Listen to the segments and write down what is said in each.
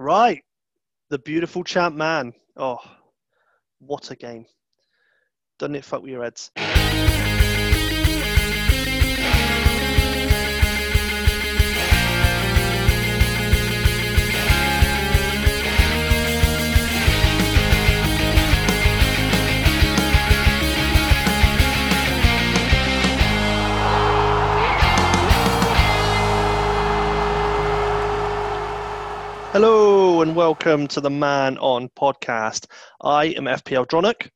Right. The beautiful champ man. Oh, what a game. Doesn't it fuck with your heads? Hello and welcome to the Man On podcast. I am FPL Dronach.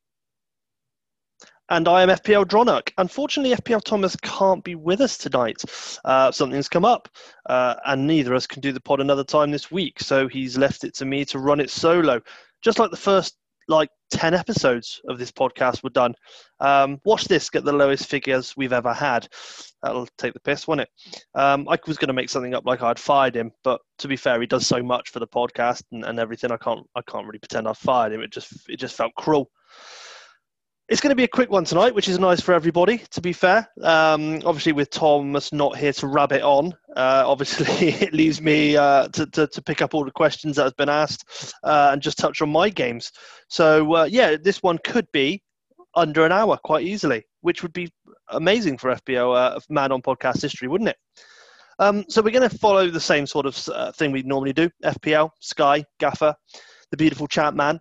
And I am FPL Dronach. Unfortunately, FPL Thomas can't be with us tonight. Uh, something's come up, uh, and neither of us can do the pod another time this week. So he's left it to me to run it solo, just like the first like 10 episodes of this podcast were done. Um, watch this get the lowest figures we've ever had. That'll take the piss, won't it? Um, I was going to make something up like I'd fired him, but to be fair, he does so much for the podcast and, and everything. I can't, I can't really pretend I fired him. It just, it just felt cruel. It's going to be a quick one tonight, which is nice for everybody, to be fair. Um, obviously, with Thomas not here to rub it on, uh, obviously it leaves me uh, to, to, to, pick up all the questions that have been asked uh, and just touch on my games. So, uh, yeah, this one could be under an hour quite easily, which would be amazing for FPO uh, Man on podcast history, wouldn't it? Um, so, we're going to follow the same sort of uh, thing we normally do FPL, Sky, Gaffer, the beautiful champ man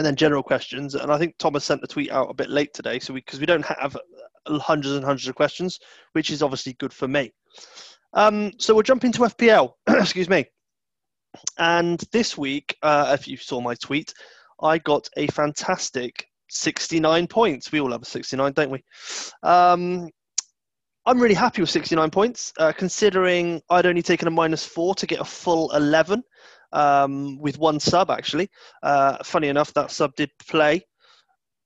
and then general questions. And I think Thomas sent the tweet out a bit late today, so because we, we, don't have hundreds and hundreds of questions, which is obviously good for me. Um, so we'll jump into FPL. Excuse me. And this week, uh, if you saw my tweet, I got a fantastic 69 points. We all have a 69, don't we? Um, I'm really happy with 69 points, uh, considering I'd only taken a minus four to get a full 11 um, with one sub actually. Uh, funny enough, that sub did play,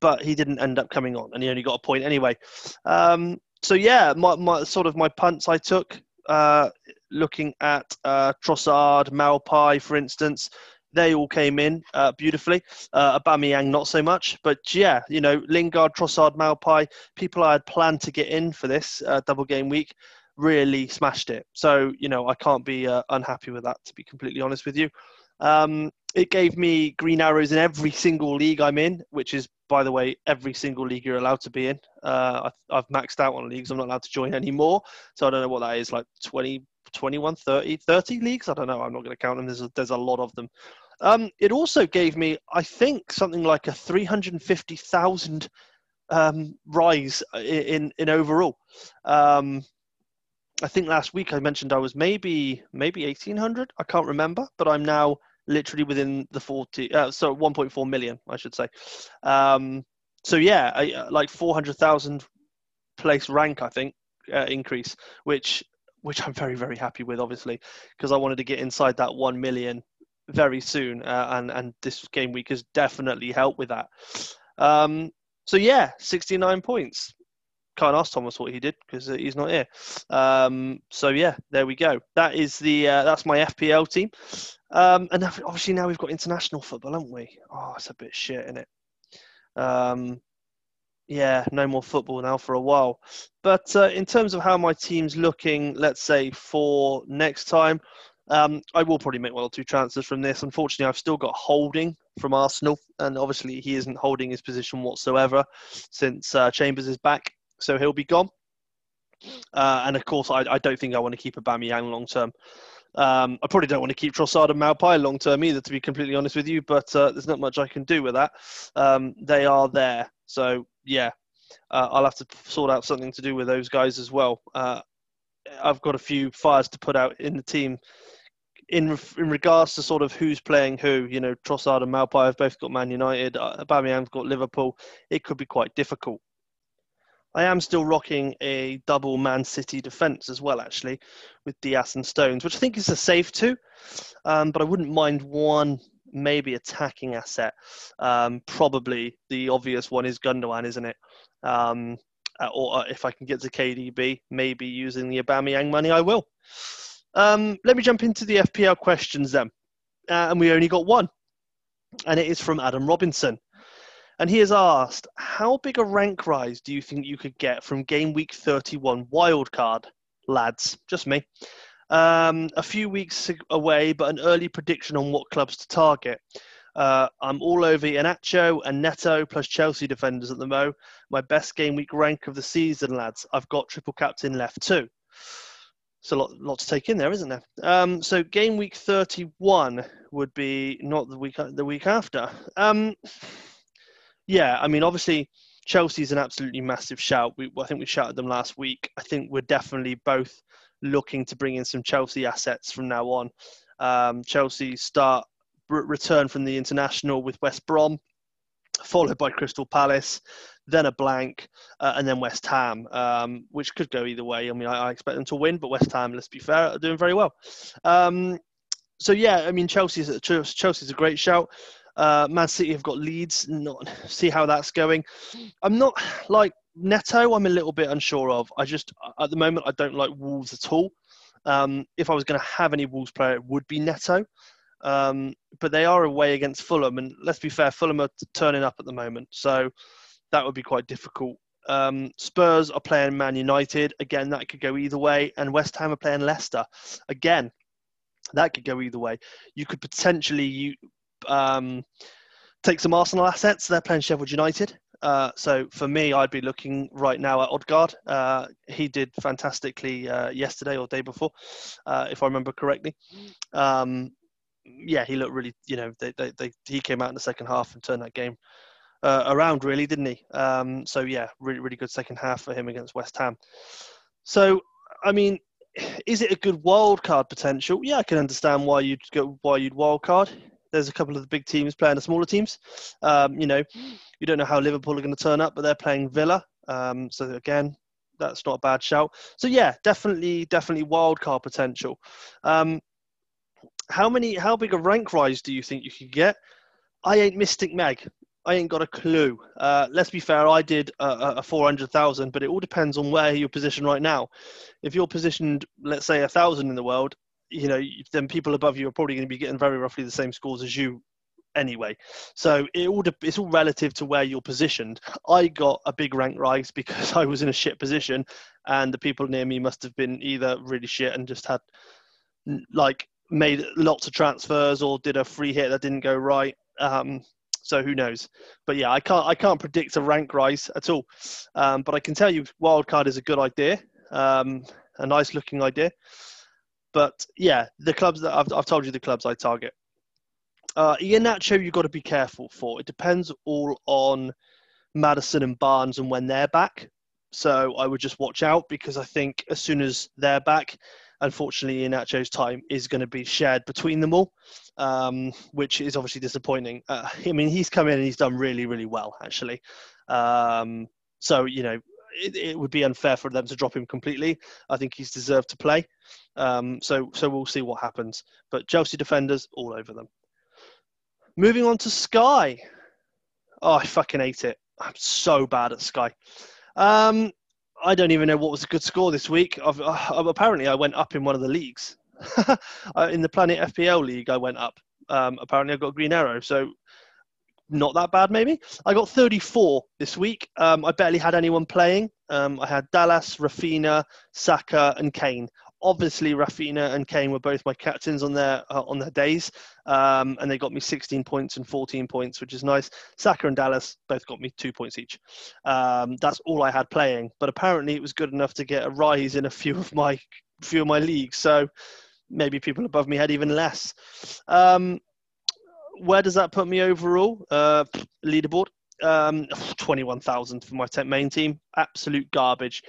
but he didn't end up coming on, and he only got a point anyway. Um, so yeah, my, my, sort of my punts I took, uh, looking at uh, Trossard, Maupay, for instance. They all came in uh, beautifully. Uh, Aubameyang not so much, but yeah, you know Lingard, Trossard, Maupay, people I had planned to get in for this uh, double game week really smashed it. So, you know, I can't be uh, unhappy with that, to be completely honest with you. Um, it gave me green arrows in every single league I'm in, which is, by the way, every single league you're allowed to be in. Uh, I've maxed out on leagues. I'm not allowed to join anymore. So I don't know what that is, like 20, 21, 30, 30 leagues? I don't know. I'm not going to count them. There's a, there's a lot of them. Um, it also gave me, I think, something like a 350,000 um, rise in, in, in overall. Um, I think last week I mentioned I was maybe maybe 1800. I can't remember, but I'm now literally within the 40. Uh, so 1.4 million, I should say. Um, so yeah, I, uh, like 400,000 place rank, I think, uh, increase, which which I'm very very happy with, obviously, because I wanted to get inside that one million very soon, uh, and and this game week has definitely helped with that. Um, so yeah, 69 points can't ask Thomas what he did because uh, he's not here. Um, so yeah, there we go. That is the uh, that's my FPL team. Um, and obviously now we've got international football, haven't we? Oh, it's a bit shit, isn't it? Um, yeah, no more football now for a while. But uh, in terms of how my team's looking, let's say for next time, um, I will probably make one or two transfers from this. Unfortunately, I've still got Holding from Arsenal, and obviously he isn't holding his position whatsoever since uh, Chambers is back so he'll be gone. Uh, and of course, I, I, don't think I want to keep Aubameyang long term. Um, I probably don't want to keep Trossard and Maupay long term either, to be completely honest with you. But uh, there's not much I can do with that. Um, they are there, so yeah, uh, I'll have to sort out something to do with those guys as well. Uh, I've got a few fires to put out in the team. In in regards to sort of who's playing who, you know, Trossard and Maupay have both got Man United. Aubameyang's got Liverpool. It could be quite difficult. I am still rocking a double Man City defence as well, actually, with Dias and Stones, which I think is a safe two. Um, but I wouldn't mind one maybe attacking asset. Um, probably the obvious one is Gundogan, isn't it? Um, uh, or uh, if I can get to KDB, maybe using the Aubameyang money, I will. Um, let me jump into the FPL questions then. Uh, and we only got one. And it is from Adam Robinson. And he has asked, how big a rank rise do you think you could get from game week 31 wildcard, lads? Just me. Um, a few weeks away, but an early prediction on what clubs to target. Uh, I'm all over Iheanacho and Neto plus Chelsea defenders at the mo. My best game week rank of the season, lads. I've got triple captain left too. It's a lot, lot to take in there, isn't there? Um, so game week 31 would be not the week the week after. Um, yeah, I mean, obviously Chelsea's an absolutely massive shout. We, I think we shouted them last week. I think we're definitely both looking to bring in some Chelsea assets from now on. Um, Chelsea start return from the international with West Brom, followed by Crystal Palace, then a blank, uh, and then West Ham, um, which could go either way. I mean, I, I, expect them to win, but West Ham, let's be fair, are doing very well. Um, so yeah, I mean, Chelsea's Chelsea's a great shout. Uh, Man City have got Leeds. Not see how that's going. I'm not like Neto. I'm a little bit unsure of. I just at the moment I don't like Wolves at all. Um, if I was going to have any Wolves player, it would be Neto. Um, but they are away against Fulham, and let's be fair, Fulham are turning up at the moment, so that would be quite difficult. Um, Spurs are playing Man United again. That could go either way, and West Ham are playing Leicester again. That could go either way. You could potentially you um, take some Arsenal assets. They're playing Sheffield United. Uh, so for me, I'd be looking right now at Odegaard. Uh, he did fantastically uh, yesterday or day before, uh, if I remember correctly. Um, yeah, he looked really, you know, they, they, they, he came out in the second half and turned that game uh, around, really, didn't he? Um, so yeah, really, really good second half for him against West Ham. So, I mean, is it a good wild card potential? Yeah, I can understand why you'd go, why you'd wild card. There's a couple of the big teams playing the smaller teams. Um, you know, you don't know how Liverpool are going to turn up, but they're playing Villa. Um, so again, that's not a bad shout. So yeah, definitely, definitely wild card potential. Um, how many? How big a rank rise do you think you could get? I ain't Mystic Meg. I ain't got a clue. Uh, let's be fair. I did a, a four hundred thousand, but it all depends on where you're positioned right now. If you're positioned, let's say a thousand in the world, you know, then people above you are probably going to be getting very roughly the same scores as you anyway. So it all it's all relative to where you're positioned. I got a big rank rise because I was in a shit position, and the people near me must have been either really shit and just had like made lots of transfers or did a free hit that didn't go right. Um, so who knows? But yeah, I can't I can't predict a rank rise at all. Um, but I can tell you, wildcard is a good idea, um, a nice looking idea. But yeah, the clubs that I've, I've told you the clubs I target. Uh, Iheanacho, you've got to be careful for. It depends all on Maddison and Barnes and when they're back. So I would just watch out because I think as soon as they're back, unfortunately, Iheanacho's time is going to be shared between them all, um, which is obviously disappointing. Uh, I mean, he's come in and he's done really, really well, actually. Um, so, you know, it, it, would be unfair for them to drop him completely. I think he's deserved to play. Um, so, so we'll see what happens. But Chelsea defenders all over them. Moving on to Sky. Oh, I fucking hate it. I'm so bad at Sky. Um, I don't even know what was a good score this week. I've, uh, apparently, I went up in one of the leagues. Uh, in the Planet FPL league, I went up. Um, apparently, I got a green arrow, so not that bad, maybe. I got 34 this week. Um, I barely had anyone playing. Um, I had Dallas, Raphinha, Saka, and Kane obviously Raphinha and Kane were both my captains on their uh, on their days, um, and they got me 16 points and 14 points, which is nice. Saka and Dallas both got me two points each. Um, that's all I had playing, but apparently it was good enough to get a rise in a few of my few of my leagues. So maybe people above me had even less. Um, where does that put me overall? Uh, leaderboard. Um, 21,000 for my main team. Absolute garbage.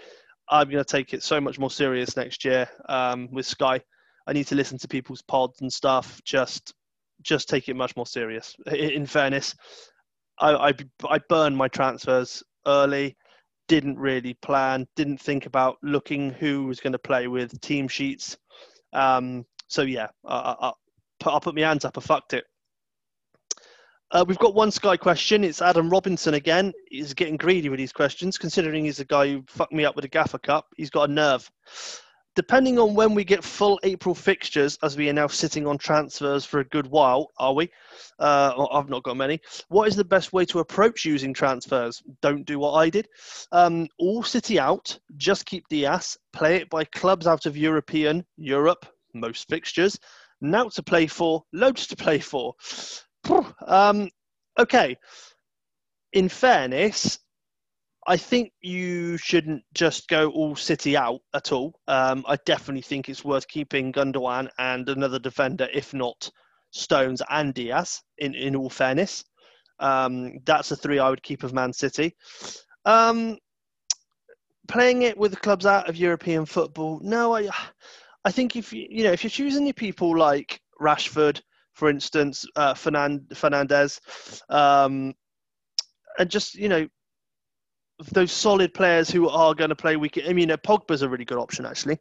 I'm going to take it so much more serious next year um, with Sky. I need to listen to people's pods and stuff. Just, just take it much more serious. In fairness, I, I, I burned my transfers early. Didn't really plan. Didn't think about looking who was going to play with team sheets. Um, so yeah, I, I, I'll put my hands up. I fucked it. Uh, we've got one Sky question. It's Adam Robinson again. He's getting greedy with these questions, considering he's the guy who fucked me up with a gaffer cup. He's got a nerve. depending on when we get full April fixtures, as we are now sitting on transfers for a good while, are we? Uh, I've not got many. What is the best way to approach using transfers? Don't do what I did. Um, all City out, just keep Dias, play it by clubs out of European, Europe, most fixtures. Now to play for, loads to play for. Um, okay. In fairness, I think you shouldn't just go all City out at all. Um, I definitely think it's worth keeping Gundogan and another defender, if not Stones and Dias. In in all fairness, um, that's the three I would keep of Man City. Um, playing it with the clubs out of European football, no, I I think if you you know if you're choosing your people like Rashford, for instance, uh, Fernand, Fernandes, um, and just you know those solid players who are going to play week. I mean, uh, Pogba's a really good option actually.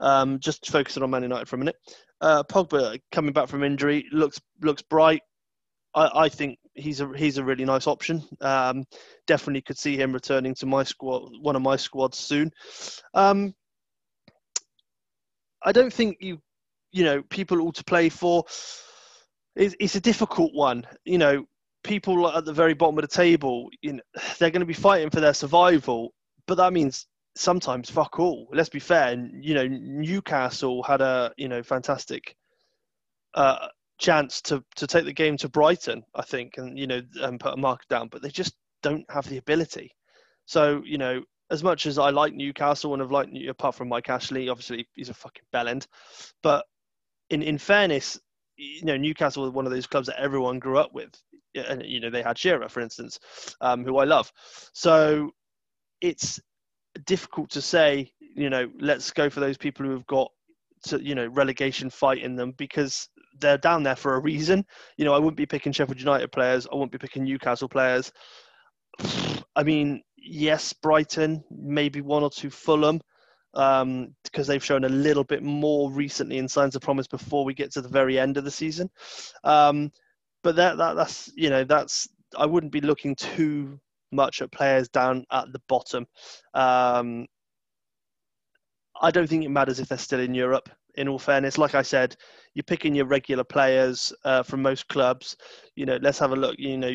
Um, just focusing on Man United for a minute. Uh, Pogba coming back from injury looks looks bright. I, I think he's a he's a really nice option. Um, definitely could see him returning to my squad, one of my squads soon. Um, I don't think you you know people all to play for. It's, it's a difficult one. You know, people at the very bottom of the table, you know, they're going to be fighting for their survival. But that means sometimes fuck all. Let's be fair. You know, Newcastle had a you know fantastic uh, chance to to take the game to Brighton, I think, and you know, and put a mark down. But they just don't have the ability. So you know, as much as I like Newcastle and have liked apart from Mike Ashley, obviously he's a fucking bellend. But in in fairness, you know, Newcastle was one of those clubs that everyone grew up with and you know they had Shearer, for instance, um, who I love. So it's difficult to say, you know, let's go for those people who have got to, you know relegation fight in them because they're down there for a reason. You know, I wouldn't be picking Sheffield United players. I wouldn't be picking Newcastle players. I mean, yes, Brighton, maybe one or two Fulham, because um, they've shown a little bit more recently in signs of promise before we get to the very end of the season. Um, but that, that that's you know that's I wouldn't be looking too much at players down at the bottom. Um, I don't think it matters if they're still in Europe. In all fairness, like I said, you're picking your regular players uh, from most clubs. You know, let's have a look. You know,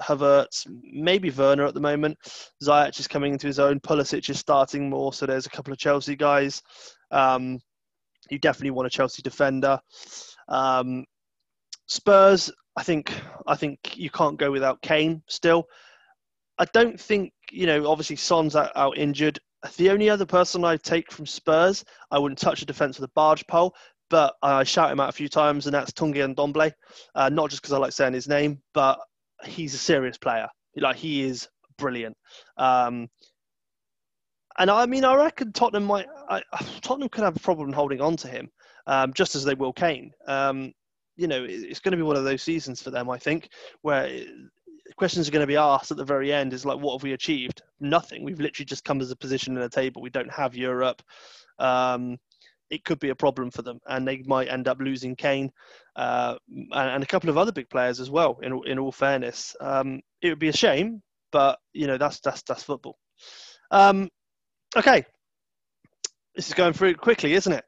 Havertz, maybe Werner at the moment. Ziyech is coming into his own. Pulisic is starting more, so there's a couple of Chelsea guys. Um, you definitely want a Chelsea defender. Um, Spurs, I think I think you can't go without Kane still. I don't think you know. Obviously, Son's out, out injured. The only other person I take from Spurs, I wouldn't touch a defence with a barge pole, but I shout him out a few times, and that's Tanguy Ndombele. Uh, not just because I like saying his name, but he's a serious player. Like he is brilliant. Um, and I mean, I reckon Tottenham might. I, Tottenham could have a problem holding on to him, um, just as they will Kane. Um, you know, it's going to be one of those seasons for them, I think, where questions are going to be asked at the very end is like, what have we achieved? Nothing. We've literally just come as a position in a table. We don't have Europe. Um, it could be a problem for them, and they might end up losing Kane uh, and, a couple of other big players as well. In in all fairness, um, it would be a shame, but you know that's that's that's football. Um, okay, this is going through quickly, isn't it?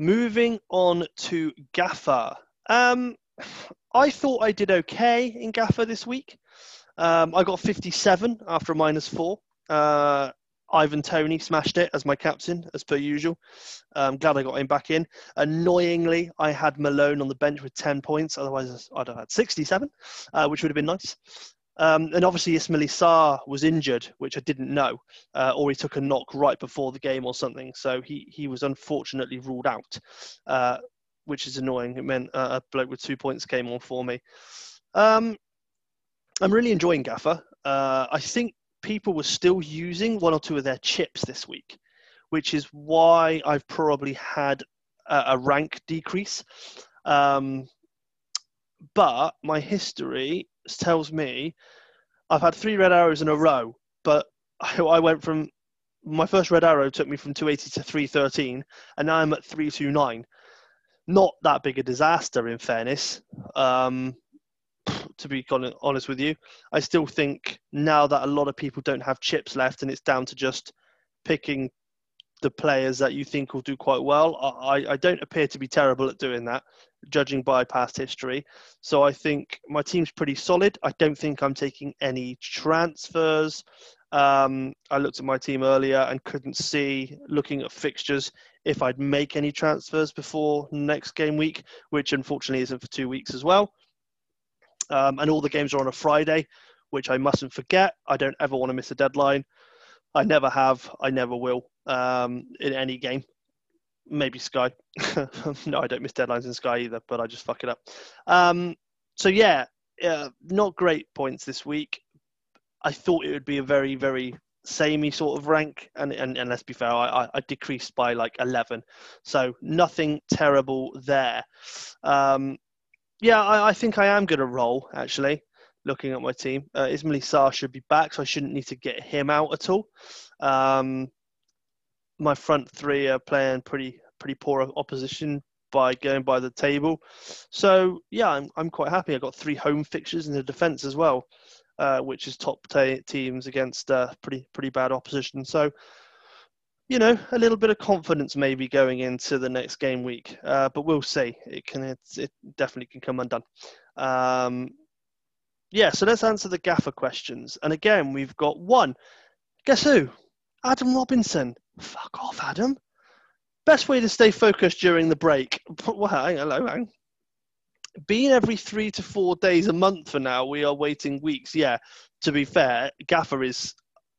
Moving on to Gaffer. Um, I thought I did okay in Gaffer this week. Um, I got 57 after a minus four. Uh, Ivan Toney smashed it as my captain, as per usual. I'm glad I got him back in. Annoyingly, I had Malone on the bench with 10 points. Otherwise, I'd have had 67, uh, which would have been nice. Um, and obviously, Ismaila Sarr was injured, which I didn't know, uh, or he took a knock right before the game or something. So he, he was unfortunately ruled out. Uh, which is annoying. It meant uh, a bloke with two points came on for me. Um, I'm really enjoying Gaffer. Uh, I think people were still using one or two of their chips this week, which is why I've probably had a, a rank decrease. Um, but my history tells me I've had three red arrows in a row, but I, I went from my first red arrow took me from 280 to 313, and now I'm at 329 not that big a disaster, in fairness. Um, to be honest with you, I still think now that a lot of people don't have chips left, and it's down to just picking the players that you think will do quite well. I, I don't appear to be terrible at doing that, judging by past history. So I think my team's pretty solid. I don't think I'm taking any transfers. Um, I looked at my team earlier and couldn't see, looking at fixtures, if I'd make any transfers before next game week, which unfortunately isn't for two weeks as well. Um, and all the games are on a Friday, which I mustn't forget. I don't ever want to miss a deadline. I never have. I never will um, in any game. Maybe Sky. no, I don't miss deadlines in Sky either, but I just fuck it up. Um, so yeah, uh, not great points this week. I thought it would be a very, very samey sort of rank, and and, and let's be fair, I, I decreased by like eleven, so nothing terrible there. Um, yeah, I, I think I am going to roll actually looking at my team. Uh, Ismail Sarr should be back, so I shouldn't need to get him out at all. Um, my front three are playing pretty pretty poor opposition by going by the table. So yeah, I'm I'm quite happy. I got three home fixtures in the defence as well, uh, which is top t- teams against uh, pretty pretty bad opposition. So you know, a little bit of confidence maybe going into the next game week, uh, but we'll see. It can it, it definitely can come undone. Um, yeah, so let's answer the gaffer questions. And again, we've got one. Guess who? Adam Robinson. Fuck off, Adam. Best way to stay focused during the break. Well, hang, hello, hang. Being every three to four days a month for now, we are waiting weeks. Yeah, to be fair, Gaffer is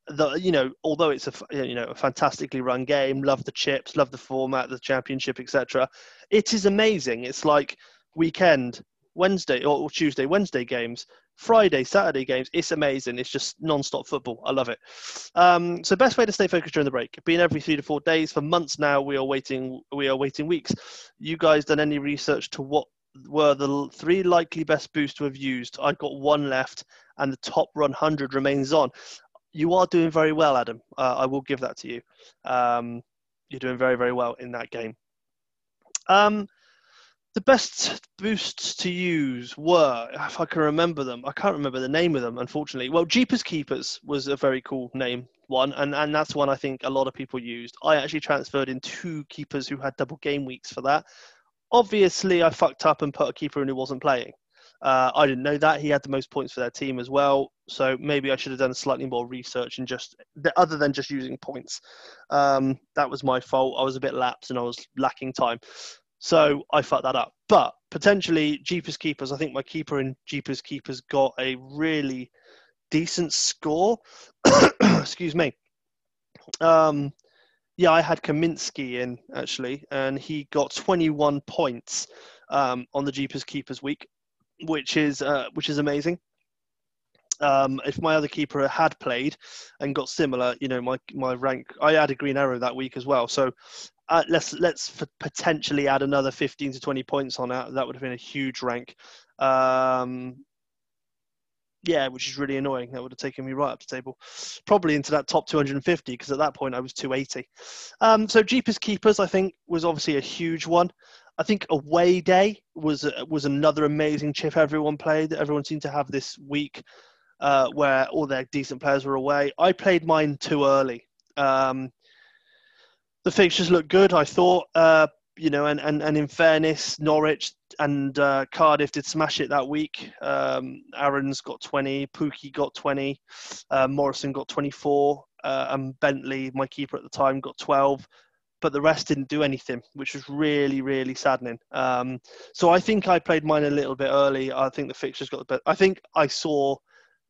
the you know although it's a you know a fantastically run game, love the chips, love the format, the championship, etc. It is amazing. It's like weekend Wednesday or Tuesday, Wednesday games, Friday, Saturday games. It's amazing. It's just non-stop football. I love it. Um, so best way to stay focused during the break. Being every three to four days for months now. We are waiting. We are waiting weeks. You guys done any research to what were the three likely best boosts to have used? I've got one left, and the top run hundred remains on. You are doing very well, Adam. Uh, I will give that to you. Um, you're doing very, very well in that game. Um, the best boosts to use were, if I can remember them, I can't remember the name of them, unfortunately. Well, Jeepers Keepers was a very cool name one, and, and that's one I think a lot of people used. I actually transferred in two keepers who had double game weeks for that. Obviously, I fucked up and put a keeper in who wasn't playing. Uh, I didn't know that he had the most points for their team as well, so maybe I should have done slightly more research and just other than just using points. Um, that was my fault. I was a bit lapsed and I was lacking time. So I fucked that up. But potentially Jeepers Keepers, I think my keeper in Jeepers Keepers got a really decent score. Excuse me. Um, yeah, I had Kaminski in actually, and he got 21 points um, on the Jeepers Keepers week, which is uh, which is amazing. Um, if my other keeper had played and got similar, you know, my my rank, I had a green arrow that week as well. So uh, let's let's potentially add another 15 to 20 points on that. That would have been a huge rank. Um, yeah, which is really annoying. That would have taken me right up the table, probably into that top 250 because at that point I was 280. Um, so Jeepers Keepers, I think, was obviously a huge one. I think away day was was another amazing chip everyone played. Everyone seemed to have this week uh, where all their decent players were away. I played mine too early. Um, the fixtures look good. I thought, uh, you know, and, and, and in fairness, Norwich and uh, Cardiff did smash it that week. Um, Aarons got 20, Pukki got 20, uh, Morrison got 24, uh, and Bentley, my keeper at the time, got 12. But the rest didn't do anything, which was really, really saddening. Um, so I think I played mine a little bit early. I think the fixtures got the best. I think I saw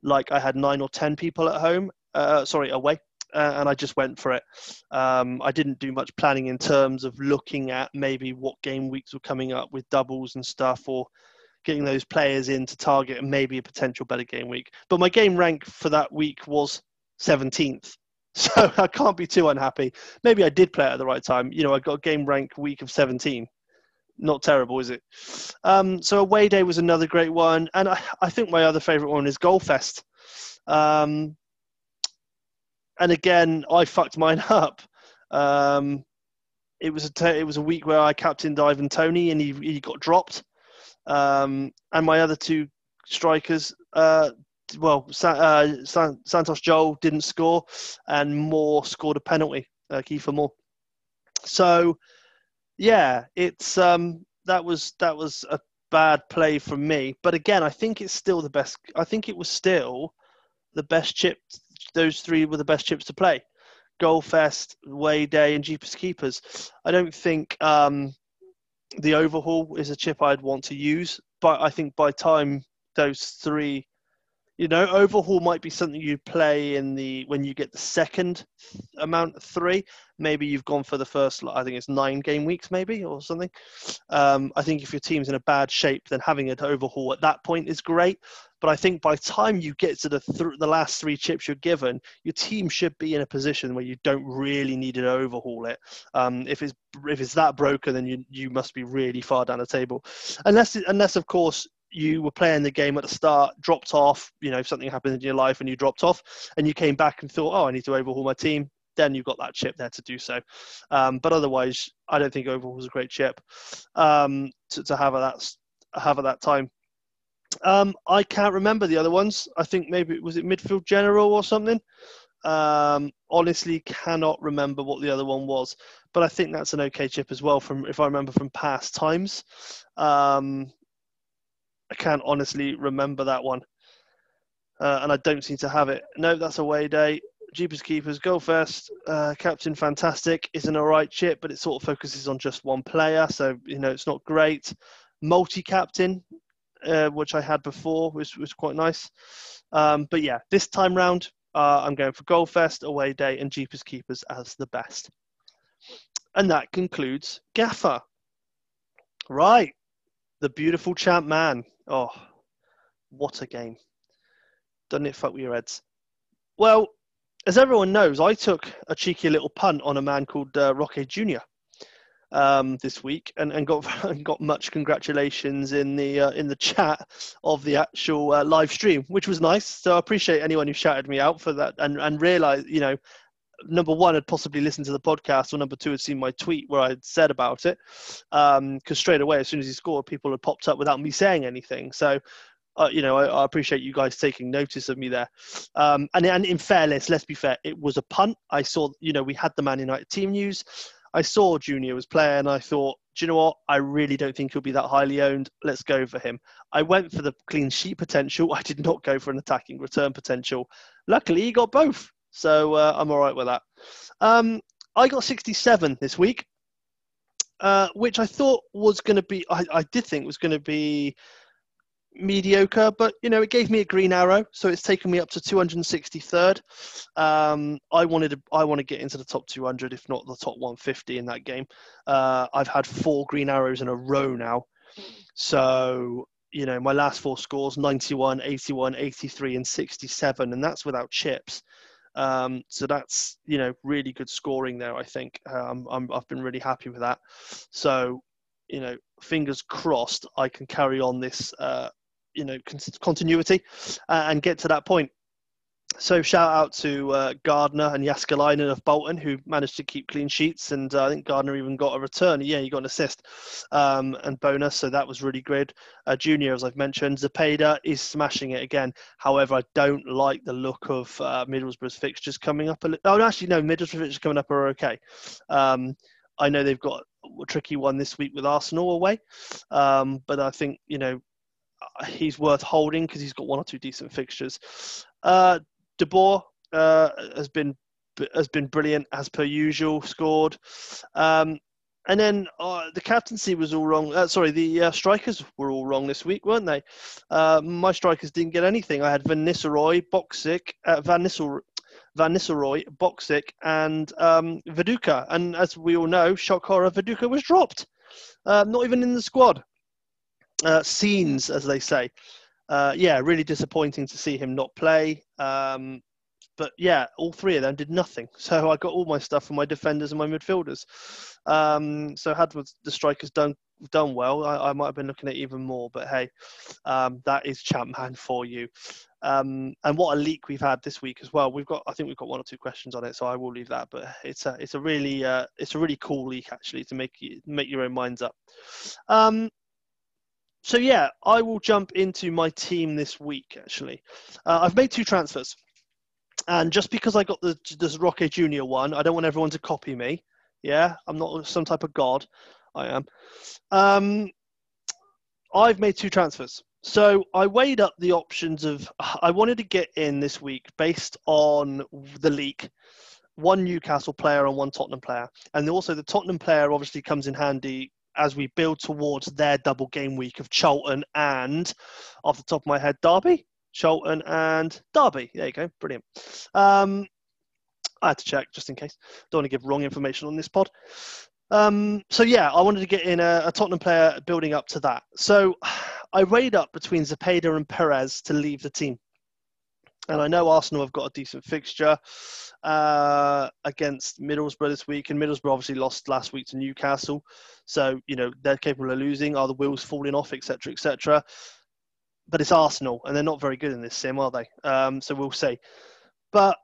like I had nine or ten people at home, uh, sorry, away, uh, and I just went for it. Um, I didn't do much planning in terms of looking at maybe what game weeks were coming up with doubles and stuff, or getting those players in to target maybe a potential better game week. But my game rank for that week was 17th. So I can't be too unhappy. Maybe I did play it at the right time. You know, I got game rank week of 17. Not terrible, is it? Um, so away day was another great one, and I, I think my other favourite one is Goalfest. Um, and again, I fucked mine up. Um, it was a t- it was a week where I captained Ivan Toney, and he he got dropped. Um, and my other two strikers, uh, well, uh, San- Santos Joel didn't score, and Moore scored a penalty. Uh, Kieffer Moore. So, yeah, it's um, that was that was a bad play from me. But again, I think it's still the best. I think it was still the best chip. Those three were the best chips to play. Goalfest, Way Day, and Jeepers Keepers. I don't think um, the overhaul is a chip I'd want to use, but I think by time those three you know, overhaul might be something you play in the when you get the second amount three. Maybe you've gone for the first. I think it's nine game weeks, maybe or something. Um, I think if your team's in a bad shape, then having an overhaul at that point is great. But I think by time you get to the th- the last three chips you're given, your team should be in a position where you don't really need to overhaul it. Um, if it's if it's that broken, then you you must be really far down the table, unless unless of course you were playing the game at the start, dropped off, you know, if something happened in your life and you dropped off, and you came back and thought, oh, I need to overhaul my team, then you've got that chip there to do so. Um, but otherwise, I don't think overhaul was a great chip um, to, to have at that have at that time. Um, I can't remember the other ones. I think maybe was it midfield general or something. Um, honestly, cannot remember what the other one was, but I think that's an okay chip as well. From if I remember from past times, um, I can't honestly remember that one. Uh, and I don't seem to have it. No, that's away day. Jeepers Keepers, go first. Uh, Captain Fantastic is an alright chip, but it sort of focuses on just one player, so you know it's not great. Multi Captain, uh, which I had before, was was quite nice. Um, but yeah, this time round, uh, I'm going for Goalfest, Away Day, and Jeepers Keepers as the best. And that concludes Gaffer. Right, the beautiful champ man. Oh, what a game. Doesn't it fuck with your heads? Well, as everyone knows, I took a cheeky little punt on a man called uh, Jr. Um, this week, and, and got got much congratulations in the uh, in the chat of the actual uh, live stream, which was nice. So I appreciate anyone who shouted me out for that, and and realized you know number one had possibly listened to the podcast, or number two had seen my tweet where I'd said about it. Because um, straight away, as soon as he scored, people had popped up without me saying anything. So, uh, you know, I, I, appreciate you guys taking notice of me there. Um, and, and in fairness, let's be fair, it was a punt. I saw, you know, we had the Man United team news. I saw Junior was playing. I thought, do you know what? I really don't think he'll be that highly owned. Let's go for him. I went for the clean sheet potential. I did not go for an attacking return potential. Luckily, he got both. So uh, I'm all right with that. Um, I got 67 this week, uh, which I thought was going to be, I, I did think was going to be mediocre, but you know, it gave me a green arrow, so it's taken me up to 263rd. Um, I wanted to, I want to get into the top 200, if not the top 150 in that game. Uh, I've had four green arrows in a row now, so you know, my last four scores 91, 81, 83, and 67, and that's without chips. Um, so that's you know really good scoring there. I think um, i have been really happy with that. So you know, fingers crossed, I can carry on this uh, you know continuity uh, and get to that point so shout out to uh, Gardner and Jääskeläinen of Bolton who managed to keep clean sheets, and uh, I think Gardner even got a return. Yeah, he got an assist um, and bonus, so that was really good. Uh, junior, as I've mentioned, Zepeda is smashing it again. However, I don't like the look of uh, Middlesbrough's fixtures coming up. A li- oh, actually, no, Middlesbrough's fixtures coming up are okay. Um, I know they've got a tricky one this week with Arsenal away, um, but I think you know he's worth holding because he's got one or two decent fixtures. Uh, De Boer uh, has been has been brilliant as per usual. Scored, um, and then uh, the captaincy was all wrong. Uh, sorry, the uh, strikers were all wrong this week, weren't they? Uh, my strikers didn't get anything. I had Van Nistelrooy, Boksic, uh, Van Nistelrooy. Van Nistelrooy, Boksic, and um, Viduka. And as we all know, shock horror, Viduka was dropped. Uh, not even in the squad. Scenes, as they say uh, yeah, really disappointing to see him not play. Um, but yeah, all three of them did nothing. So I got all my stuff from my defenders and my midfielders. Um, so had the strikers done done well, I, I, might have been looking at even more. But hey, um, that is Champman for you. Um, and what a leak we've had this week as well. We've got, I think we've got one or two questions on it, so I will leave that. But it's a, it's a really, uh, it's a really cool leak actually to make you make your own minds up. Um, so yeah, I will jump into my team this week. Actually, uh, I've made two transfers, and just because I got the this Roque Junior one, I don't want everyone to copy me. Yeah, I'm not some type of god. I am. Um, I've made two transfers. So I weighed up the options of I wanted to get in this week based on the leak, one Newcastle player and one Tottenham player, and also the Tottenham player obviously comes in handy as we build towards their double game week of Charlton and, off the top of my head, Derby. Charlton and Derby. There you go, brilliant. Um, I had to check just in case. Don't want to give wrong information on this pod. Um, so yeah, I wanted to get in a, a, Tottenham player building up to that. So I weighed up between Zepeda and Perez to leave the team. And I know Arsenal have got a decent fixture uh, against Middlesbrough this week, and Middlesbrough obviously lost last week to Newcastle, so you know they're capable of losing. Are the wheels falling off, etc., etc. But it's Arsenal, and they're not very good in this sim, are they? Um, so we'll see. But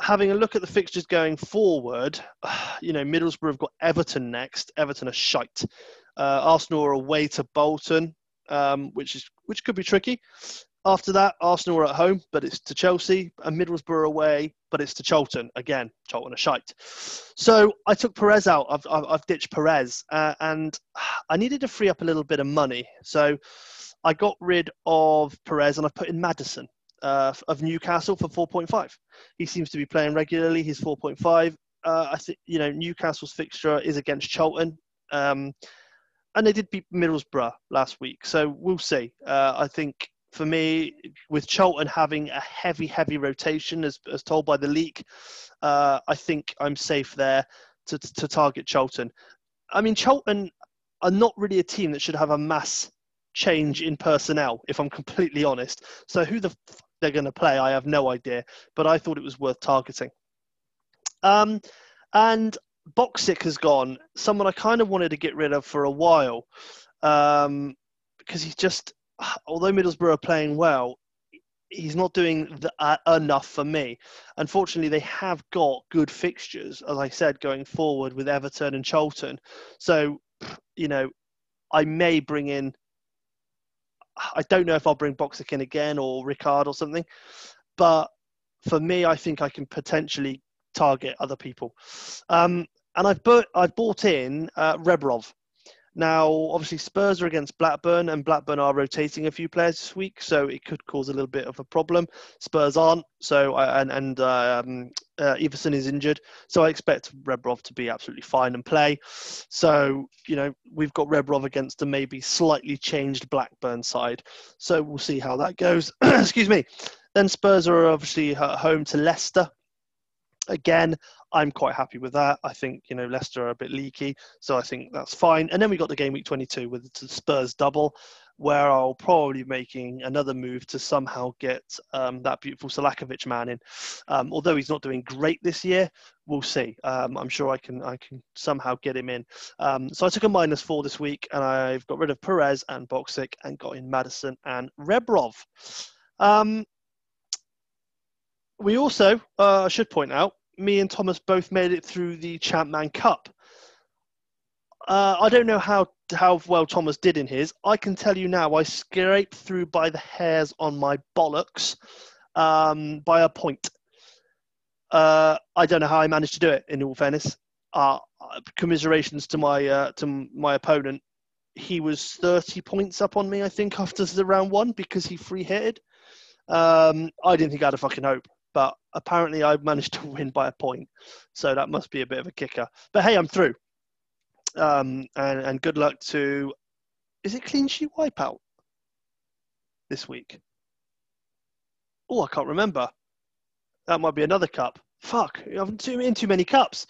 having a look at the fixtures going forward, you know, Middlesbrough have got Everton next. Everton are shite. Uh, Arsenal are away to Bolton, um, which is which could be tricky. After that, Arsenal are at home, but it's to Chelsea, and Middlesbrough away, but it's to Charlton. Again, Charlton are shite. So I took Perez out. I've, I've, I've ditched Perez, uh, and I needed to free up a little bit of money. So I got rid of Perez and I put in Madison. uh, of Newcastle for 4.5. He seems to be playing regularly. He's 4.5. Uh, I think you know Newcastle's fixture is against Charlton, um, and they did beat Middlesbrough last week. So we'll see. Uh, I think for me, with Charlton having a heavy, heavy rotation, as, as told by the leak, uh, I think I'm safe there to, to target Charlton. I mean, Charlton are not really a team that should have a mass change in personnel, if I'm completely honest. So who the f- they're going to play, I have no idea. But I thought it was worth targeting. Um, and Boksic has gone, someone I kind of wanted to get rid of for a while, um, because he's just, although Middlesbrough are playing well, he's not doing the, uh, enough for me. Unfortunately, they have got good fixtures, as I said, going forward with Everton and Charlton. So, you know, I may bring in I don't know if I'll bring Boksic in again or Ricard or something, but for me, I think I can potentially target other people. Um, and I've, bought, I've bought in uh, Rebrov. Now, obviously, Spurs are against Blackburn, and Blackburn are rotating a few players this week, so it could cause a little bit of a problem. Spurs aren't, so I, and and um, uh, Iversen is injured, so I expect Rebrov to be absolutely fine and play. So you know we've got Rebrov against a maybe slightly changed Blackburn side, so we'll see how that goes. Excuse me. Then Spurs are obviously home to Leicester. Again, I'm quite happy with that. I think you know Leicester are a bit leaky, so I think that's fine. And then we got the game week 22 with the Spurs double, where I'll probably be making another move to somehow get um, that beautiful Selakovic man in. Um, although he's not doing great this year, we'll see. Um, I'm sure I can I can somehow get him in. Um, so I took a minus four this week, and I've got rid of Perez and Boksic and got in Madison and Rebrov. We also, uh, I should point out, me and Thomas both made it through the Champman Cup. Uh, I don't know how how well Thomas did in his. I can tell you now, I scraped through by the hairs on my bollocks um, by a point. Uh, I don't know how I managed to do it. In all fairness, uh, commiserations to my uh, to my opponent. He was thirty points up on me, I think, after the round one because he free hitted. Um, I didn't think I had a fucking hope but apparently I managed to win by a point. So that must be a bit of a kicker. But hey, I'm through. Um, and, and good luck to, is it clean sheet wipeout this week? Oh, I can't remember. That might be another cup. Fuck, I'm too, in too many cups.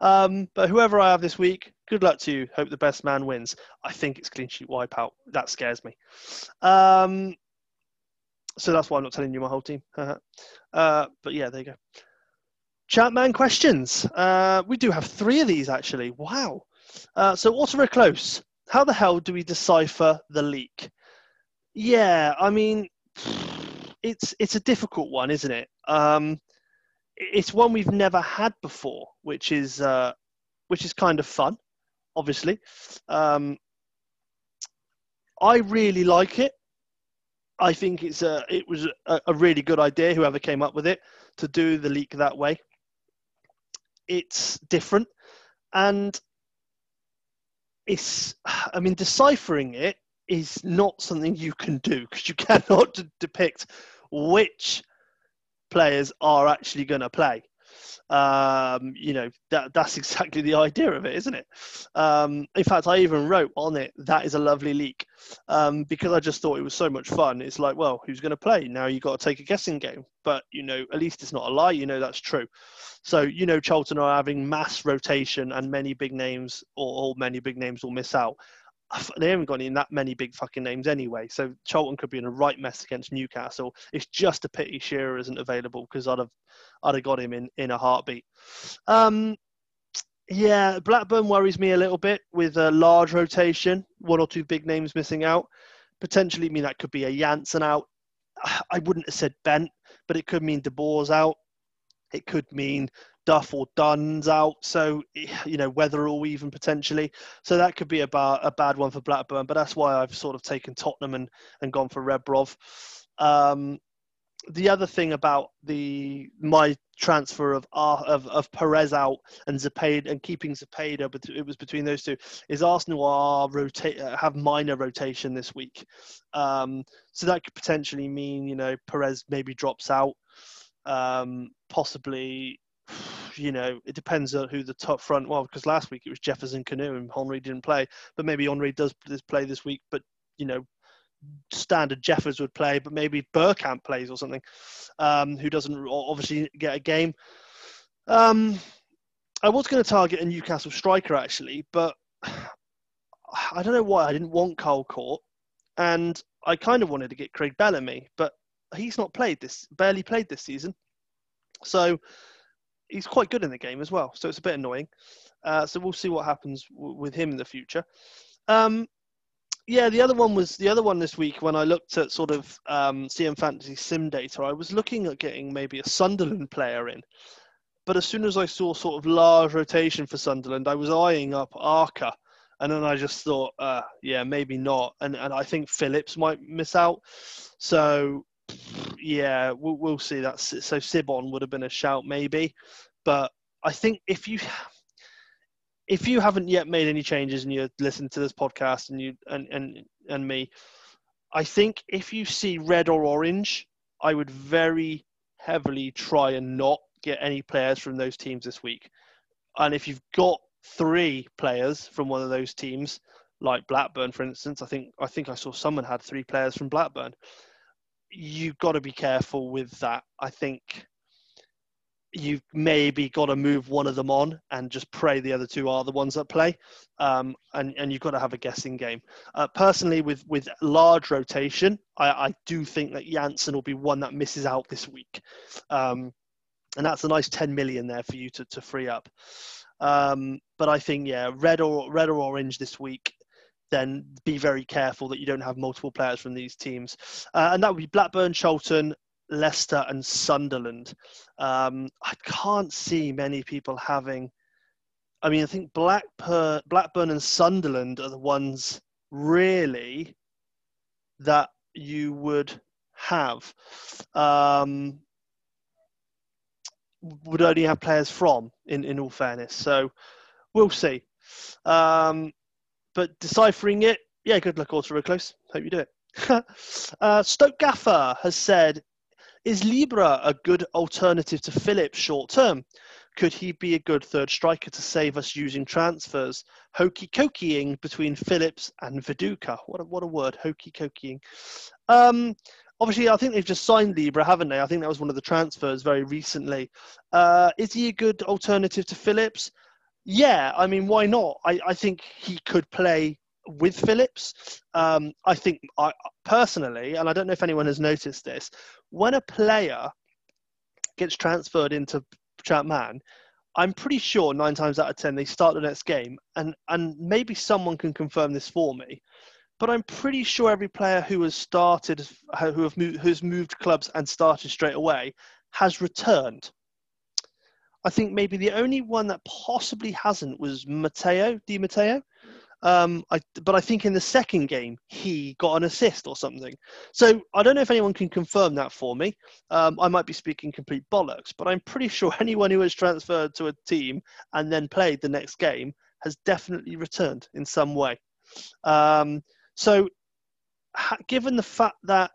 Um, but whoever I have this week, good luck to you. Hope the best man wins. I think it's clean sheet wipeout. That scares me. Um, so that's why I'm not telling you my whole team. uh, but yeah, there you go. Champman questions. Uh, we do have three of these actually. Wow. Uh, so Otto Close. How the hell do we decipher the leak? Yeah, I mean, it's it's a difficult one, isn't it? Um, it's one we've never had before, which is uh, which is kind of fun, obviously. Um, I really like it. I think it's a it was a, a, really good idea. Whoever came up with it to do the leak that way. It's different. and it's I mean deciphering it is not something you can do because you cannot d- depict which players are actually going to play. Um, you know that that's exactly the idea of it, isn't it? Um, in fact, I even wrote on it that is a lovely leak um, because I just thought it was so much fun. It's like, well, who's going to play now? you've got to take a guessing game, but you know, at least it's not a lie. You know that's true. So you know, Charlton are having mass rotation, and many big names or all many big names will miss out they haven't got in that many big fucking names anyway. So Charlton could be in a right mess against Newcastle. It's just a pity Shearer isn't available because I'd have I'd have got him in in a heartbeat. Um, yeah, Blackburn worries me a little bit with a large rotation, one or two big names missing out. Potentially I mean that could be a Jansen out. I wouldn't have said Bent, but it could mean De Boer's out. It could mean Duff or Dunn's out, so you know Wetherell even potentially. So that could be a, bar, a bad one for Blackburn, but that's why I've sort of taken Tottenham and, and gone for Rebrov. Um, the other thing about the my transfer of of, of Perez out and Zepeda and keeping Zepeda, but it was between those two, is Arsenal are have minor rotation this week, um, so that could potentially mean you know Perez maybe drops out, um, possibly you know, it depends on who the top front. Well, because last week it was Jeffers and Kanu and Henry didn't play, but maybe Henry does play this week. But you know, standard Jeffers would play, but maybe Bergkamp plays or something, um, who doesn't obviously get a game. Um, I was going to target a Newcastle striker actually, but I don't know why I didn't want Carl Cort, and I kind of wanted to get Craig Bellamy, but he's not played this, barely played this season. So he's quite good in the game as well, so it's a bit annoying. Uh, so we'll see what happens w- with him in the future. Um, yeah, the other one was the other one this week when I looked at sort of um, CM Fantasy Sim data. I was looking at getting maybe a Sunderland player in, but as soon as I saw sort of large rotation for Sunderland, I was eyeing up Arca, and then I just thought, uh, yeah, maybe not. And and I think Phillips might miss out. So yeah, we'll, we'll see. That so Sibon would have been a shout maybe, but I think if you if you haven't yet made any changes and you listen to this podcast and you and and and me, I think if you see red or orange, I would very heavily try and not get any players from those teams this week. And if you've got three players from one of those teams, like Blackburn, for instance, I think I think I saw someone had three players from Blackburn you've got to be careful with that. I think you've maybe got to move one of them on and just pray the other two are the ones that play. Um, and, and you've got to have a guessing game. Uh, personally, with, with large rotation, I, I do think that Jansen will be one that misses out this week. Um, and that's a nice 10 million there for you to, to free up. Um, but I think, yeah, red or red or orange this week then be very careful that you don't have multiple players from these teams. Uh, and that would be Blackburn, Charlton, Leicester, and Sunderland. Um, I can't see many people having. I mean, I think Blackburn, Blackburn and Sunderland are the ones really that you would have. Um, would only have players from, in, in all fairness. So we'll see. Um, but deciphering it, yeah, good luck, Ultra Close. Hope you do it. uh, Stoke Gaffer has said, is Libra a good alternative to Phillips short term? Could he be a good third striker to save us using transfers? Hokey cokeying between Phillips and Viduka. What a, what a word, hokey cokeying. Um, obviously, I think they've just signed Libra, haven't they? I think that was one of the transfers very recently. Uh, is he a good alternative to Phillips? Yeah, I mean, why not? I, I think he could play with Phillips. Um, I think I personally, and I don't know if anyone has noticed this, when a player gets transferred into Man, I'm pretty sure nine times out of ten they start the next game, and and maybe someone can confirm this for me, but I'm pretty sure every player who has started, who have moved, who's moved clubs and started straight away, has returned. I think maybe the only one that possibly hasn't was Matteo Di Matteo. Um, I, but I think in the second game he got an assist or something. So I don't know if anyone can confirm that for me. Um, I might be speaking complete bollocks, but I'm pretty sure anyone who has transferred to a team and then played the next game has definitely returned in some way. Um, so, ha- given the fact that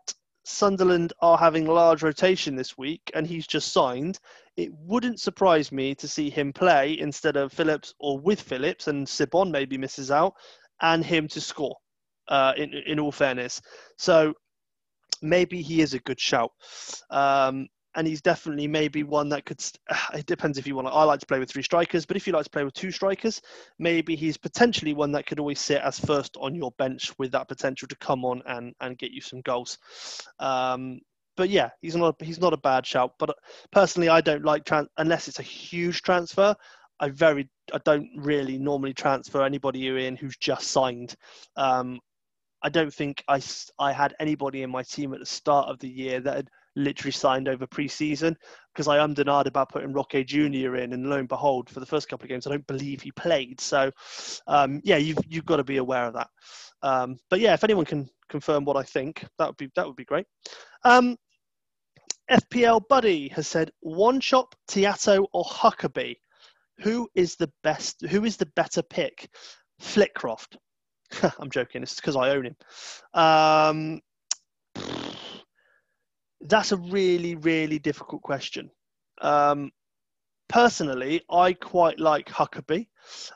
Sunderland are having large rotation this week and he's just signed, it wouldn't surprise me to see him play instead of Phillips or with Phillips and Sibon maybe misses out and him to score. Uh, in in all fairness, so maybe he is a good shout. Um, and he's definitely maybe one that could. It depends if you want. To, I like to play with three strikers, but if you like to play with two strikers, maybe he's potentially one that could always sit as first on your bench with that potential to come on and and get you some goals. Um, but yeah, he's not he's not a bad shout. But personally, I don't like trans- unless it's a huge transfer. I very I don't really normally transfer anybody in who's just signed. Um, I don't think I, I had anybody in my team at the start of the year that had literally signed over pre-season because I am denied about putting Roque Junior in, and lo and behold, for the first couple of games, I don't believe he played. So, um, yeah, you've you've got to be aware of that. Um, but yeah, if anyone can confirm what I think, that would be that would be great. Um, FPL Buddy has said one chop, Tiatto, or Huckerby. Who is the best? Who is the better pick? Flitcroft. I'm joking. It's because I own him. Um, that's a really, really difficult question. Um, personally, I quite like Huckerby,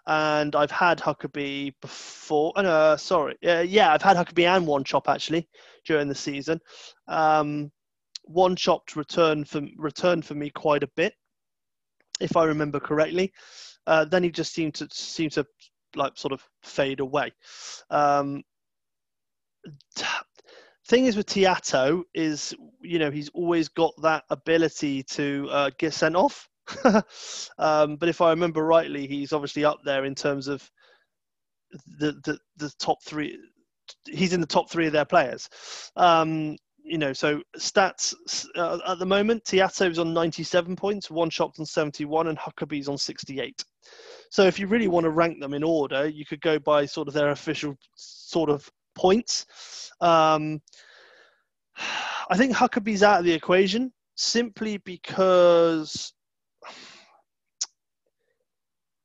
and I've had Huckerby before. Uh, sorry, uh, yeah, I've had Huckerby and Wanchope actually during the season. Um, Wanchope returned for returned for me quite a bit, if I remember correctly. Uh, then he just seemed to seem to like sort of fade away. Um, thing is with Tiatto is you know he's always got that ability to uh, get sent off. um, but if I remember rightly, he's obviously up there in terms of the the, the top three. He's in the top three of their players. Um, you know, so stats uh, at the moment, Tiatto's on 97 points, Wanchope on 71, and Huckerby's on 68. So if you really want to rank them in order, you could go by sort of their official sort of points. Um, I think Huckerby's out of the equation simply because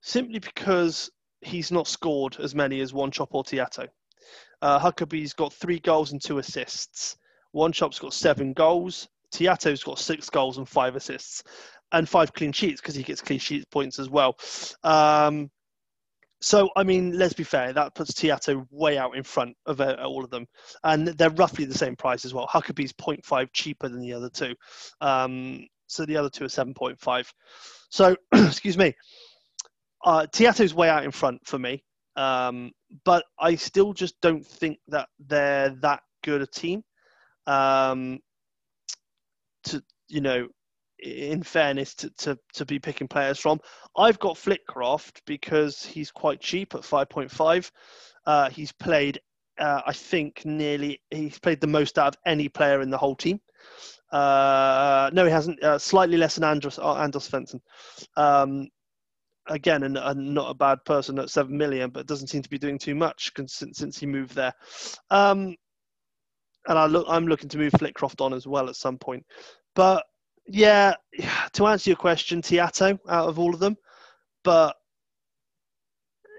simply because he's not scored as many as Wanchope or Tiatto. Uh, Huckerby's got three goals and two assists. Wanchope's got seven goals. Tiatto's got six goals and five assists, and five clean sheets because he gets clean sheet points as well. Um, so, I mean, let's be fair, that puts Tiatto way out in front of uh, all of them. And they're roughly the same price as well. Huckerby's 0.5 cheaper than the other two. Um, so the other two are 7.5. So, excuse me, uh, Tiatto's way out in front for me. Um, but I still just don't think that they're that good a team. Um, to, you know, in fairness to, to, to be picking players from. I've got Flitcroft because he's quite cheap at 5.5. Uh, he's played, uh, I think, nearly, he's played the most out of any player in the whole team. Uh, no, he hasn't. Uh, slightly less than Andros, uh, Anders Svensson. Um, again, and, and, not a bad person at 7 million, but doesn't seem to be doing too much since, since he moved there. Um, and I look, I'm looking to move Flitcroft on as well at some point. But yeah, to answer your question, Tiatto out of all of them, but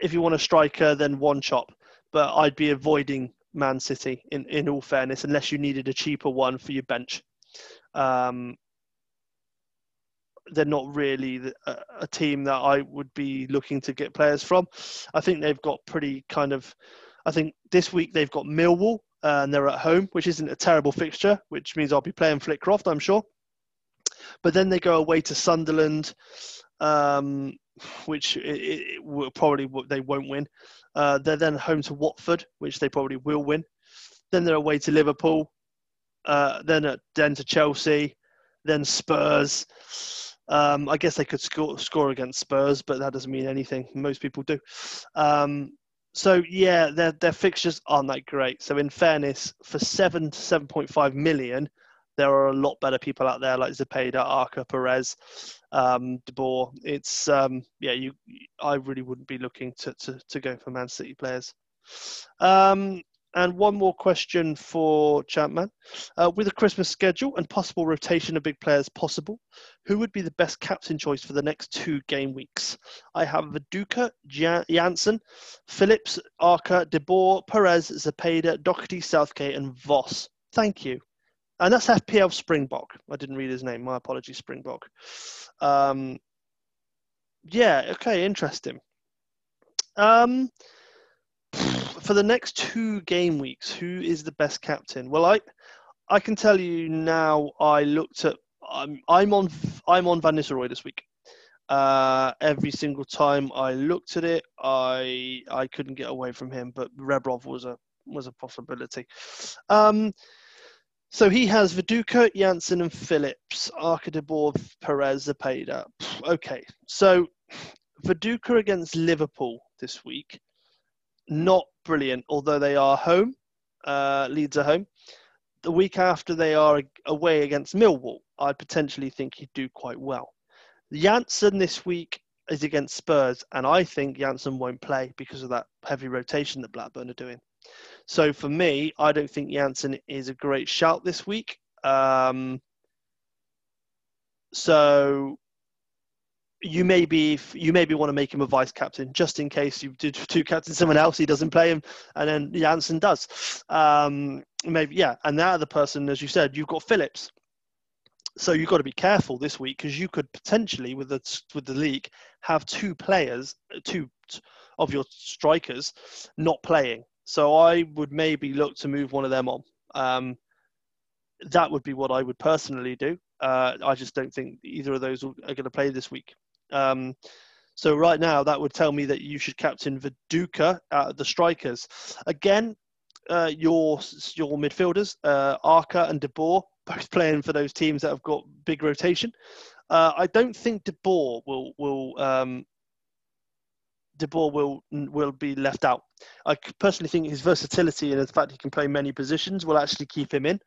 if you want a striker, then Wanchope. But I'd be avoiding Man City in, in all fairness, unless you needed a cheaper one for your bench. Um, they're not really a, a, team that I would be looking to get players from. I think they've got pretty kind of. I think this week they've got Millwall uh, and they're at home, which isn't a terrible fixture, which means I'll be playing Flitcroft, I'm sure. But then they go away to Sunderland, um, which it, it will probably they won't win. Uh, they're then home to Watford, which they probably will win. Then they're away to Liverpool. Uh, then at, then to Chelsea, then Spurs. Um, I guess they could score score against Spurs, but that doesn't mean anything. Most people do. Um, so yeah, their their fixtures aren't that great. So in fairness, for seven to seven point five million, there are a lot better people out there like Zepeda, Arca, Perez, um, De Boer. It's um, yeah, you. I really wouldn't be looking to to, to go for Man City players. Um, and one more question for Champman. Uh, with a Christmas schedule and possible rotation of big players possible, who would be the best captain choice for the next two game weeks? I have Viduka, Jansen, Phillips, Arca, De Boer, Perez, Zepeda, Doherty, Southgate, and Voss. Thank you. And that's FPL Springbok. I didn't read his name. My apologies, Springbok. Um, yeah, okay, interesting. Um, for the next two game weeks, who is the best captain? Well, I I can tell you now. I looked at. I'm I'm on I'm on Van Nistelrooy this week. Uh, every single time I looked at it, I I couldn't get away from him. But Rebrov was a was a possibility. Um, so he has Viduka, Jansen, and Phillips, Arca De Boer, Perez, Zepeda. Okay, so Viduka against Liverpool this week not brilliant, although they are home. Uh, Leeds are home. The week after they are away against Millwall, I potentially think he'd do quite well. Jansen this week is against Spurs, and I think Jansen won't play because of that heavy rotation that Blackburn are doing. So for me, I don't think Jansen is a great shout this week. Um, so you maybe you maybe want to make him a vice captain just in case you do two captain someone else he doesn't play him and then Jansen does. Um, maybe yeah and that other person as you said you've got Phillips. So you've got to be careful this week because you could potentially with the with the league have two players two of your strikers not playing so I would maybe look to move one of them on um, that would be what I would personally do uh, I just don't think either of those are going to play this week. Um, so right now, that would tell me that you should captain Viduka out of the strikers. Again, uh, your your midfielders, uh, Arca and De Boer, both playing for those teams that have got big rotation. Uh, I don't think De Boer will will um, De Boer will will be left out. I personally think his versatility and the fact he can play many positions will actually keep him in.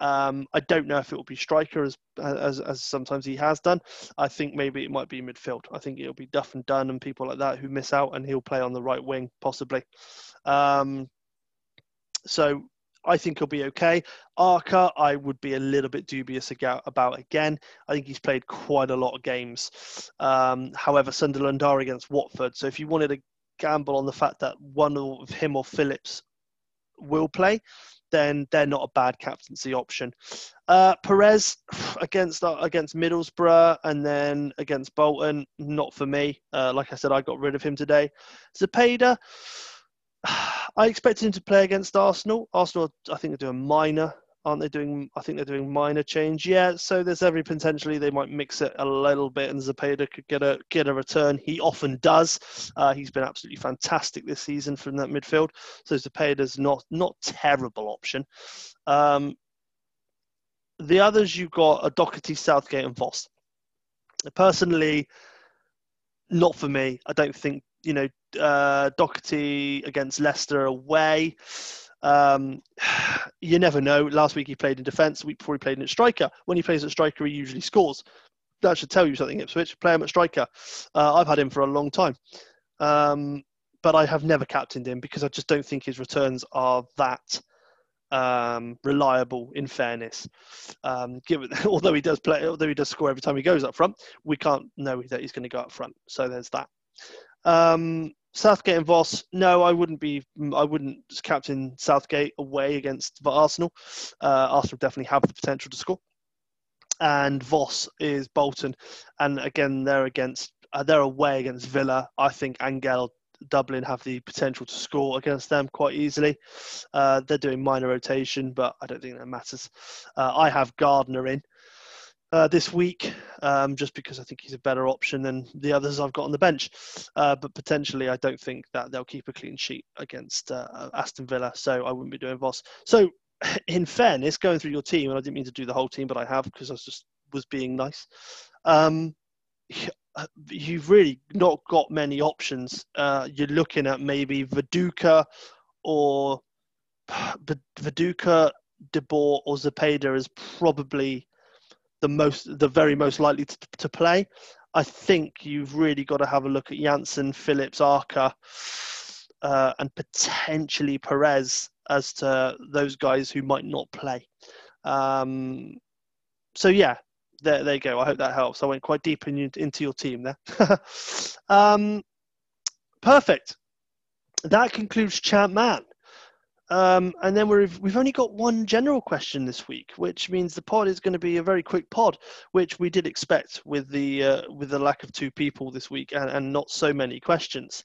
Um, I don't know if it will be striker as, as as sometimes he has done. I think maybe it might be midfield. I think it'll be Duff and Dunn and people like that who miss out, and he'll play on the right wing possibly. Um, so I think he'll be okay. Arca, I would be a little bit dubious about again. I think he's played quite a lot of games. Um, however, Sunderland are against Watford, so if you wanted to gamble on the fact that one of him or Phillips will play, then they're not a bad captaincy option. Uh, Perez against uh, against Middlesbrough and then against Bolton, not for me. Uh, like I said, I got rid of him today. Zepeda, I expected him to play against Arsenal. Arsenal, I think, are doing minor, aren't they? Doing, I think they're doing minor change. Yeah, so there's every potentially they might mix it a little bit, and Zepeda could get a get a return. He often does. Uh, he's been absolutely fantastic this season from that midfield. So Zepeda's not not terrible option. Um, the others you've got are Doherty, Southgate, and Voss. Personally, not for me. I don't think you know uh, Doherty against Leicester away. Um, you never know. Last week he played in defence. week before he played in striker. When he plays at striker, he usually scores. That should tell you something, Ipswich. Play him at striker. Uh, I've had him for a long time. Um, but I have never captained him because I just don't think his returns are that um, reliable. In fairness, um, given although he does play, although he does score every time he goes up front, we can't know that he's going to go up front. So there's that. Southgate and Voss, no, I wouldn't be. I wouldn't captain Southgate away against Arsenal. Uh, Arsenal definitely have the potential to score. And Voss is Bolton, and again they're against. Uh, they're away against Villa. I think Angel Dublin have the potential to score against them quite easily. Uh, they're doing minor rotation, but I don't think that matters. Uh, I have Gardner in uh, this week, um, just because I think he's a better option than the others I've got on the bench. Uh, but potentially, I don't think that they'll keep a clean sheet against uh, Aston Villa, so I wouldn't be doing Voss. So, in fairness, going through your team, and I didn't mean to do the whole team, but I have because I was just was being nice. Um, you've really not got many options. Uh, you're looking at maybe Viduka or Viduka De Boer or Zepeda is probably the most, the very most likely to, to play. I think you've really got to have a look at Jansen, Phillips, Arca, uh, and potentially Perez as to those guys who might not play. Um, so yeah, there, there you go. I hope that helps. I went quite deep in, into your team there. um, perfect. That concludes Champ Man. Um, and then we've we've only got one general question this week, which means the pod is going to be a very quick pod, which we did expect with the uh, with the lack of two people this week and, and not so many questions.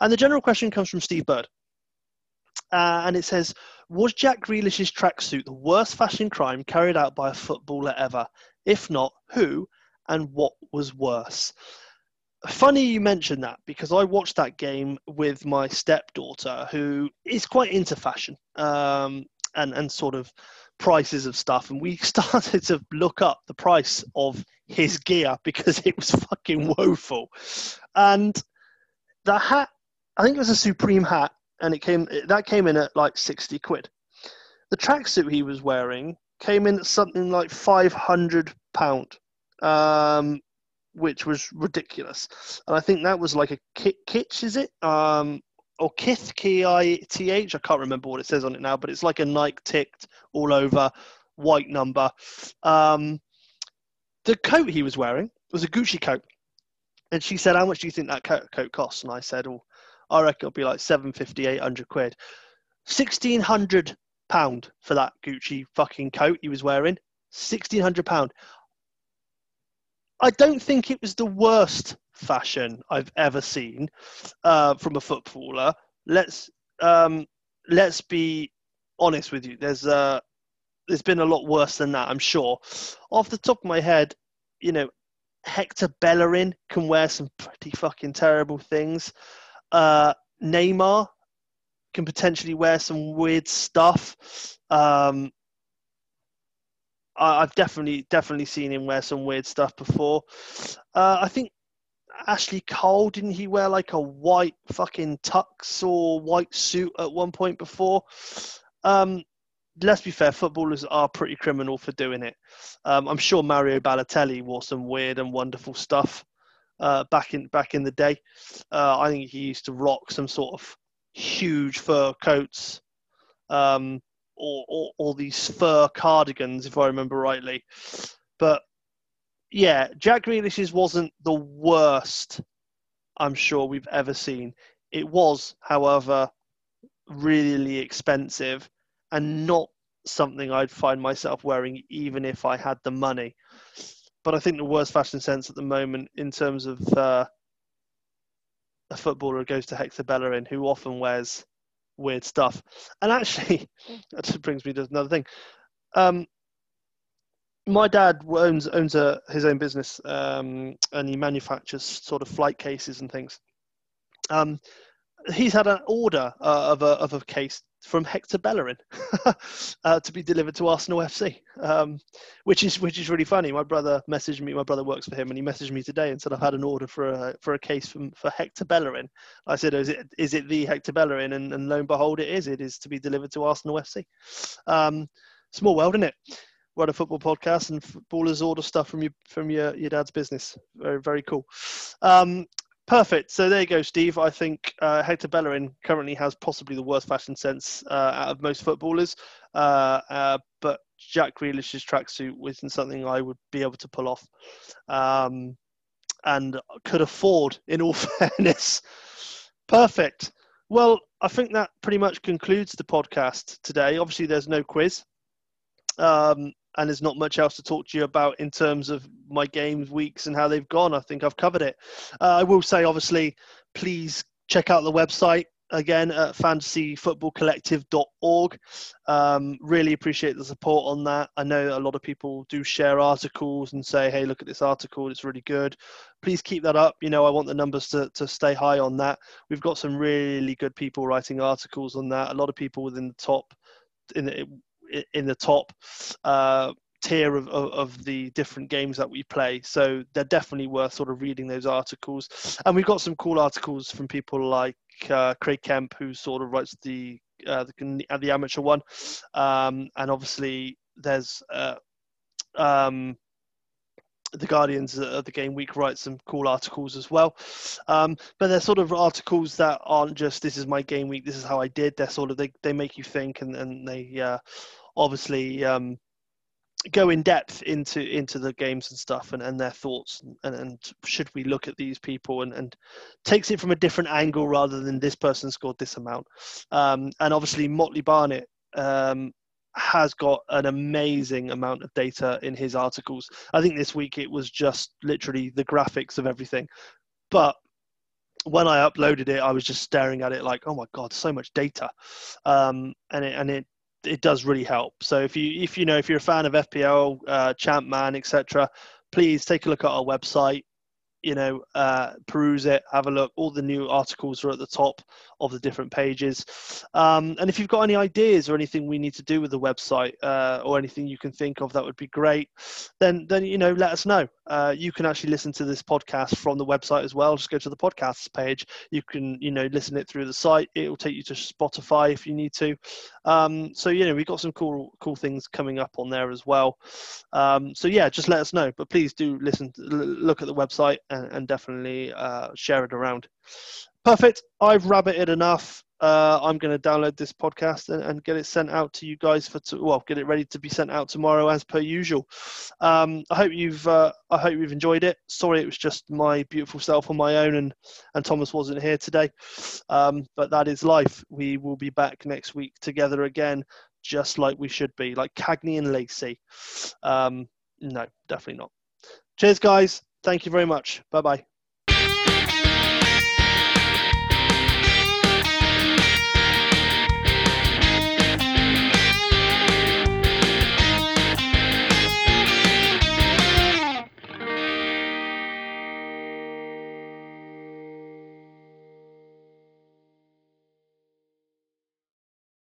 And the general question comes from Steve Bird, uh, and it says, "Was Jack Grealish's tracksuit the worst fashion crime carried out by a footballer ever? If not, who and what was worse?" Funny you mentioned that because I watched that game with my stepdaughter, who is quite into fashion um, and and sort of prices of stuff, and we started to look up the price of his gear because it was fucking woeful. And the hat, I think it was a Supreme hat, and it came that came in at like sixty quid. The tracksuit he was wearing came in at something like five hundred pound. Um, which was ridiculous. And I think that was like a kit, kitsch, is it? Um, or Kith, K I T H. I can't remember what it says on it now, but it's like a Nike ticked all over, white number. Um, the coat he was wearing was a Gucci coat. And she said, How much do you think that coat, coat costs? And I said, Well, I reckon it'll be like 750, 800 quid. 1600 pound for that Gucci fucking coat he was wearing. 1600 pound. I don't think it was the worst fashion I've ever seen uh, from a footballer. Let's um, let's be honest with you. There's uh, there's been a lot worse than that, I'm sure. Off the top of my head, you know, Hector Bellerin can wear some pretty fucking terrible things. Uh, Neymar can potentially wear some weird stuff. Um, I've definitely definitely seen him wear some weird stuff before. Uh, I think Ashley Cole didn't he wear like a white fucking tux or white suit at one point before? Um, let's be fair, footballers are pretty criminal for doing it. Um, I'm sure Mario Balotelli wore some weird and wonderful stuff uh, back in back in the day. Uh, I think he used to rock some sort of huge fur coats. Um, or, or, or these fur cardigans, if I remember rightly. But yeah, Jack Grealish's wasn't the worst I'm sure we've ever seen. It was, however, really expensive and not something I'd find myself wearing even if I had the money. But I think the worst fashion sense at the moment, in terms of uh, a footballer, goes to Hector Bellerin, who often wears weird stuff. And actually, that just brings me to another thing. Um, my dad owns owns a, his own business, um, and he manufactures sort of flight cases and things. Um, he's had an order uh, of a of a case from Hector Bellerin uh, to be delivered to Arsenal FC, um, which is which is really funny. My brother messaged me. My brother works for him, and he messaged me today and said I've had an order for a for a case from for Hector Bellerin. I said, is it is it the Hector Bellerin? And, and lo and behold, it is. It is to be delivered to Arsenal FC. Um, small world, isn't it? Run a football podcast and footballers order stuff from your from your, your dad's business. Very very cool. Um, Perfect. So there you go, Steve. I think uh, Hector Bellerin currently has possibly the worst fashion sense uh, out of most footballers. Uh, uh but Jack Grealish's tracksuit wasn't something I would be able to pull off, um, and could afford, in all fairness. Perfect. Well, I think that pretty much concludes the podcast today. Obviously, there's no quiz. Um, and there's not much else to talk to you about in terms of my games, weeks, and how they've gone. I think I've covered it. Uh, I will say, obviously, please check out the website again at fantasyfootballcollective.org. Um, really appreciate the support on that. I know a lot of people do share articles and say, hey, look at this article, it's really good. Please keep that up. You know, I want the numbers to, to stay high on that. We've got some really good people writing articles on that. A lot of people within the top in in the top uh, tier of, of, of, the different games that we play. So they're definitely worth sort of reading those articles. And we've got some cool articles from people like uh, Craig Kemp, who sort of writes the uh, the, the amateur one, um, and obviously there's uh, um, the Guardians of the Game Week write some cool articles as well. Um, but they're sort of articles that aren't just this is my game week, this is how I did. They're sort of they, they make you think and, and they uh, obviously um, go in depth into into the games and stuff and, and their thoughts and, and should we look at these people and, and takes it from a different angle rather than this person scored this amount. Um, and obviously Motley Barnett um, has got an amazing amount of data in his articles. I think this week it was just literally the graphics of everything. But when I uploaded it, I was just staring at it like, oh my god, so much data, um, and it and it it does really help. So if you if you know if you're a fan of FPL, uh, Champman, etc., please take a look at our website you know, uh, peruse it, have a look. All the new articles are at the top of the different pages. Um, and if you've got any ideas or anything we need to do with the website uh, or anything you can think of that would be great, then then you know let us know. Uh, you can actually listen to this podcast from the website as well. Just go to the podcasts page. You can you know listen it through the site. It will take you to Spotify if you need to. Um, so you know we've got some cool cool things coming up on there as well. Um, so yeah, just let us know. But please do listen, to, look at the website and, and definitely uh, share it around. Perfect. I've rabbited enough. Uh, I'm going to download this podcast and, and, get it sent out to you guys for to, well, get it ready to be sent out tomorrow as per usual. Um, I hope you've uh, I hope you've enjoyed it. Sorry, it was just my beautiful self on my own, and and Thomas wasn't here today. Um, but that is life. We will be back next week together again, just like we should be, like Cagney and Lacey. Um, no, definitely not. Cheers, guys. Thank you very much. Bye bye.